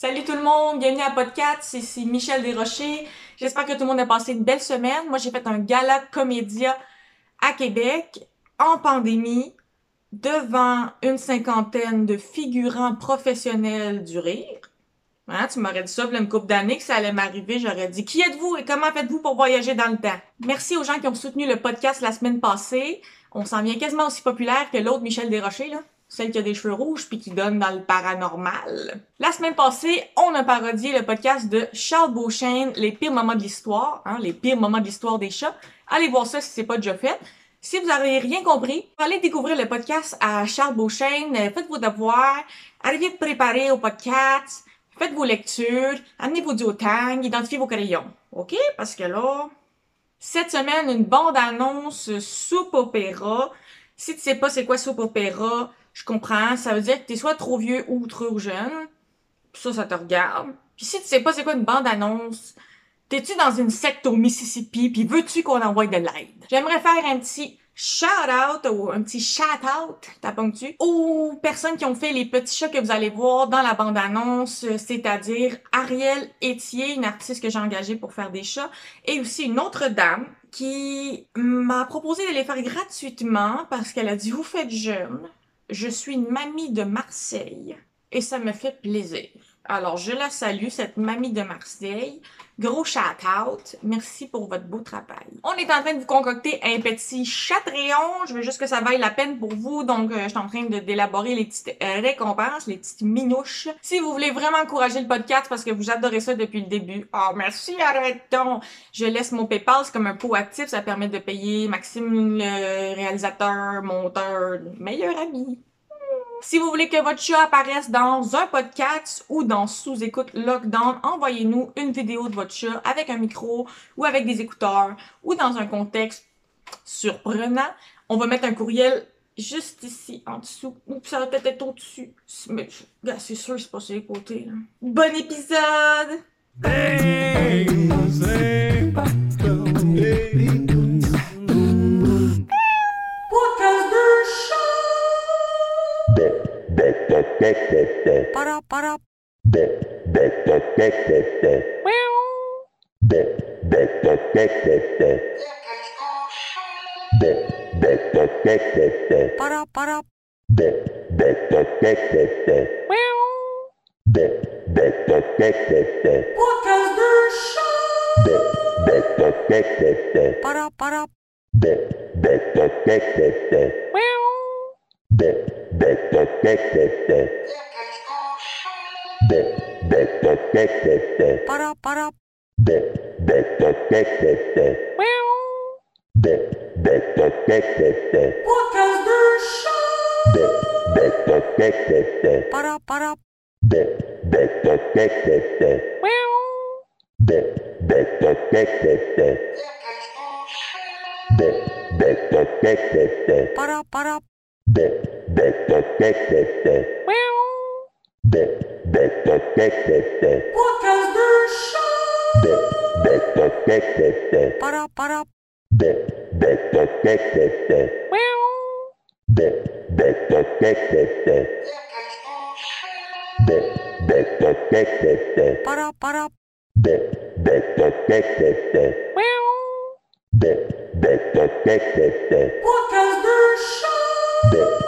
Salut tout le monde, bienvenue à Podcast, c'est Michel Desrochers. J'espère que tout le monde a passé une belle semaine. Moi, j'ai fait un gala comédia à Québec en pandémie devant une cinquantaine de figurants professionnels du rire. Hein, tu m'aurais dit ça il y a une couple d'années que ça allait m'arriver, j'aurais dit qui êtes-vous et comment faites-vous pour voyager dans le temps? Merci aux gens qui ont soutenu le podcast la semaine passée. On s'en vient quasiment aussi populaire que l'autre Michel Desrochers, là. Celle qui a des cheveux rouges puis qui donne dans le paranormal. La semaine passée, on a parodié le podcast de Charles Beauchesne, Les pires moments de l'histoire, hein, les pires moments de l'histoire des chats. Allez voir ça si c'est pas déjà fait. Si vous avez rien compris, allez découvrir le podcast à Charles Beauchesne, faites vos devoirs, arrivez préparés au podcast, faites vos lectures, amenez vos duotangs, identifiez vos crayons. OK? Parce que là, cette semaine, une bande-annonce soupe opéra. Si tu sais pas c'est quoi soupe opéra, je comprends. Ça veut dire que t'es soit trop vieux ou trop jeune. Ça, ça te regarde. Puis si tu sais pas c'est quoi une bande-annonce, t'es-tu dans une secte au Mississippi puis veux-tu qu'on envoie de l'aide? J'aimerais faire un petit shout-out ou un petit shout-out, t'as tu aux personnes qui ont fait les petits chats que vous allez voir dans la bande-annonce, c'est-à-dire Ariel Etier, une artiste que j'ai engagée pour faire des chats, et aussi une autre dame qui m'a proposé de les faire gratuitement parce qu'elle a dit vous faites jeune, je suis une mamie de Marseille et ça me fait plaisir. Alors, je la salue, cette mamie de Marseille. Gros shout-out. Merci pour votre beau travail. On est en train de vous concocter un petit chatréon. Je veux juste que ça vaille la peine pour vous. Donc, euh, je suis en train d'élaborer les petites euh, récompenses, les petites minouches. Si vous voulez vraiment encourager le podcast parce que vous adorez ça depuis le début. Oh, merci, arrêtons. Je laisse mon PayPal, comme un pot actif. Ça permet de payer Maxime, le réalisateur, monteur, meilleur ami. Si vous voulez que votre chat apparaisse dans un podcast ou dans sous-écoute lockdown, envoyez-nous une vidéo de votre chat avec un micro ou avec des écouteurs ou dans un contexte surprenant. On va mettre un courriel juste ici en dessous. Ou ça va peut-être être au-dessus. Mais c'est sûr, c'est pas sur les côtés. Là. Bon épisode! パラパラ。パラパラ。パラパラ。Para, para. Para, para. Para, para. Det det det det det. Det det det det det det. Podcast de chat. Det det det det det det. Para para. Det det det det det det. Det det det det det det. Det det det det det det. Para para. Det det det det det det. Det det det det det det. Podcast de chat. Det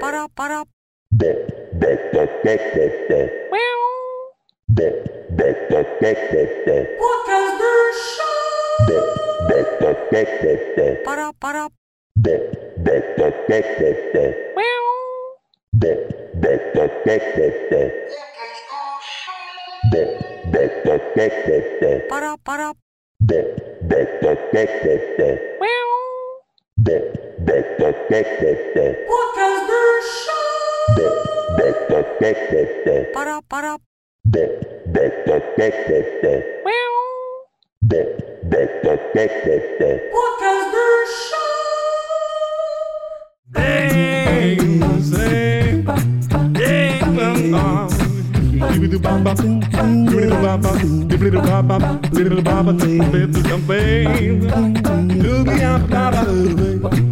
Para, para. Para, para. Para, para. Podcast de chat. Para, para. Podcast de chat. Ding, ding, ding, ding, ding, ding, ding, baba, dip little baba, little baba, little baba, baby, come baby, do me up, baba,